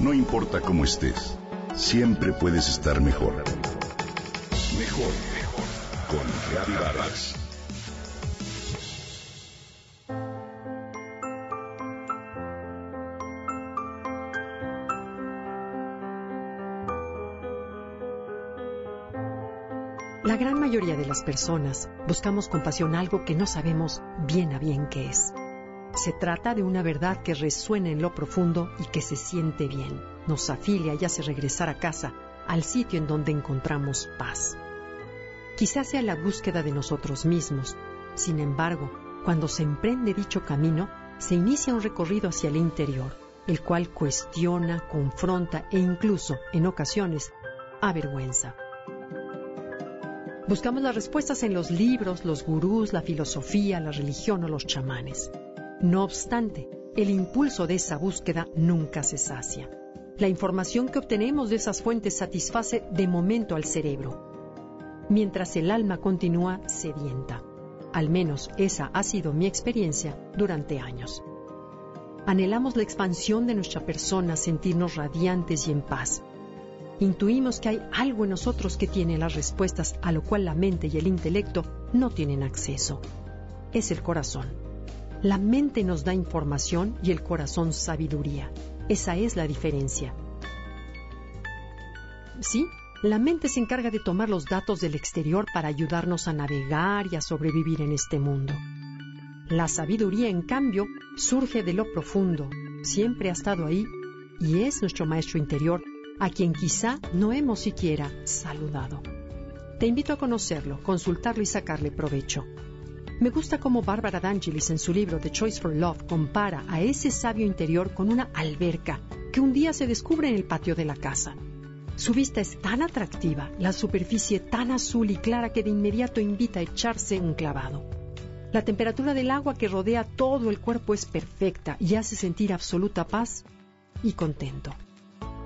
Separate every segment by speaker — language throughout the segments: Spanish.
Speaker 1: No importa cómo estés, siempre puedes estar mejor. Mejor, mejor. Con Reavivadas.
Speaker 2: La gran mayoría de las personas buscamos con pasión algo que no sabemos bien a bien qué es. Se trata de una verdad que resuena en lo profundo y que se siente bien. Nos afilia y hace regresar a casa, al sitio en donde encontramos paz. Quizás sea la búsqueda de nosotros mismos. Sin embargo, cuando se emprende dicho camino, se inicia un recorrido hacia el interior, el cual cuestiona, confronta e incluso, en ocasiones, avergüenza. Buscamos las respuestas en los libros, los gurús, la filosofía, la religión o los chamanes. No obstante, el impulso de esa búsqueda nunca se sacia. La información que obtenemos de esas fuentes satisface de momento al cerebro, mientras el alma continúa sedienta. Al menos esa ha sido mi experiencia durante años. Anhelamos la expansión de nuestra persona, sentirnos radiantes y en paz, intuimos que hay algo en nosotros que tiene las respuestas a lo cual la mente y el intelecto no tienen acceso. Es el corazón. La mente nos da información y el corazón sabiduría. Esa es la diferencia. Sí, la mente se encarga de tomar los datos del exterior para ayudarnos a navegar y a sobrevivir en este mundo. La sabiduría, en cambio, surge de lo profundo, siempre ha estado ahí y es nuestro maestro interior a quien quizá no hemos siquiera saludado. Te invito a conocerlo, consultarlo y sacarle provecho. Me gusta cómo Bárbara D'Angelis en su libro The Choice for Love compara a ese sabio interior con una alberca que un día se descubre en el patio de la casa. Su vista es tan atractiva, la superficie tan azul y clara que de inmediato invita a echarse un clavado. La temperatura del agua que rodea todo el cuerpo es perfecta y hace sentir absoluta paz y contento.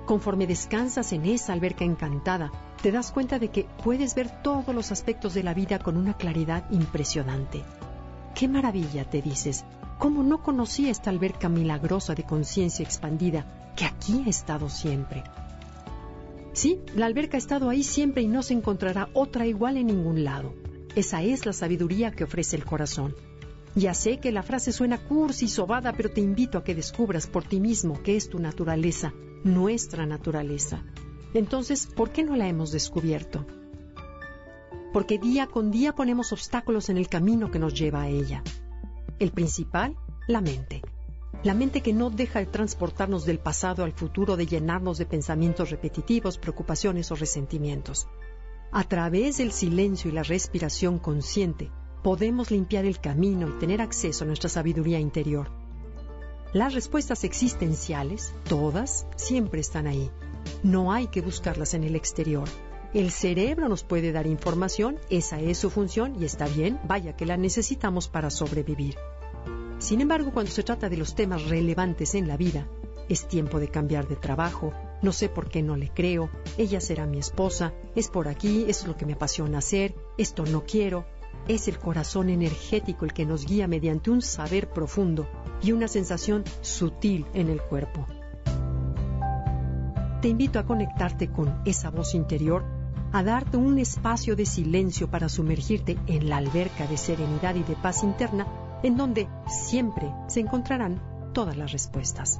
Speaker 2: Conforme descansas en esa alberca encantada, te das cuenta de que puedes ver todos los aspectos de la vida con una claridad impresionante. ¡Qué maravilla! te dices. ¿Cómo no conocí esta alberca milagrosa de conciencia expandida que aquí ha estado siempre? Sí, la alberca ha estado ahí siempre y no se encontrará otra igual en ningún lado. Esa es la sabiduría que ofrece el corazón. Ya sé que la frase suena cursi y sobada, pero te invito a que descubras por ti mismo qué es tu naturaleza nuestra naturaleza. Entonces, ¿por qué no la hemos descubierto? Porque día con día ponemos obstáculos en el camino que nos lleva a ella. El principal, la mente. La mente que no deja de transportarnos del pasado al futuro, de llenarnos de pensamientos repetitivos, preocupaciones o resentimientos. A través del silencio y la respiración consciente, podemos limpiar el camino y tener acceso a nuestra sabiduría interior las respuestas existenciales, todas, siempre están ahí. No hay que buscarlas en el exterior. El cerebro nos puede dar información, esa es su función y está bien, vaya que la necesitamos para sobrevivir. Sin embargo, cuando se trata de los temas relevantes en la vida, es tiempo de cambiar de trabajo, no sé por qué no le creo, ella será mi esposa, es por aquí, es lo que me apasiona hacer, esto no quiero, es el corazón energético el que nos guía mediante un saber profundo y una sensación sutil en el cuerpo. Te invito a conectarte con esa voz interior, a darte un espacio de silencio para sumergirte en la alberca de serenidad y de paz interna, en donde siempre se encontrarán todas las respuestas.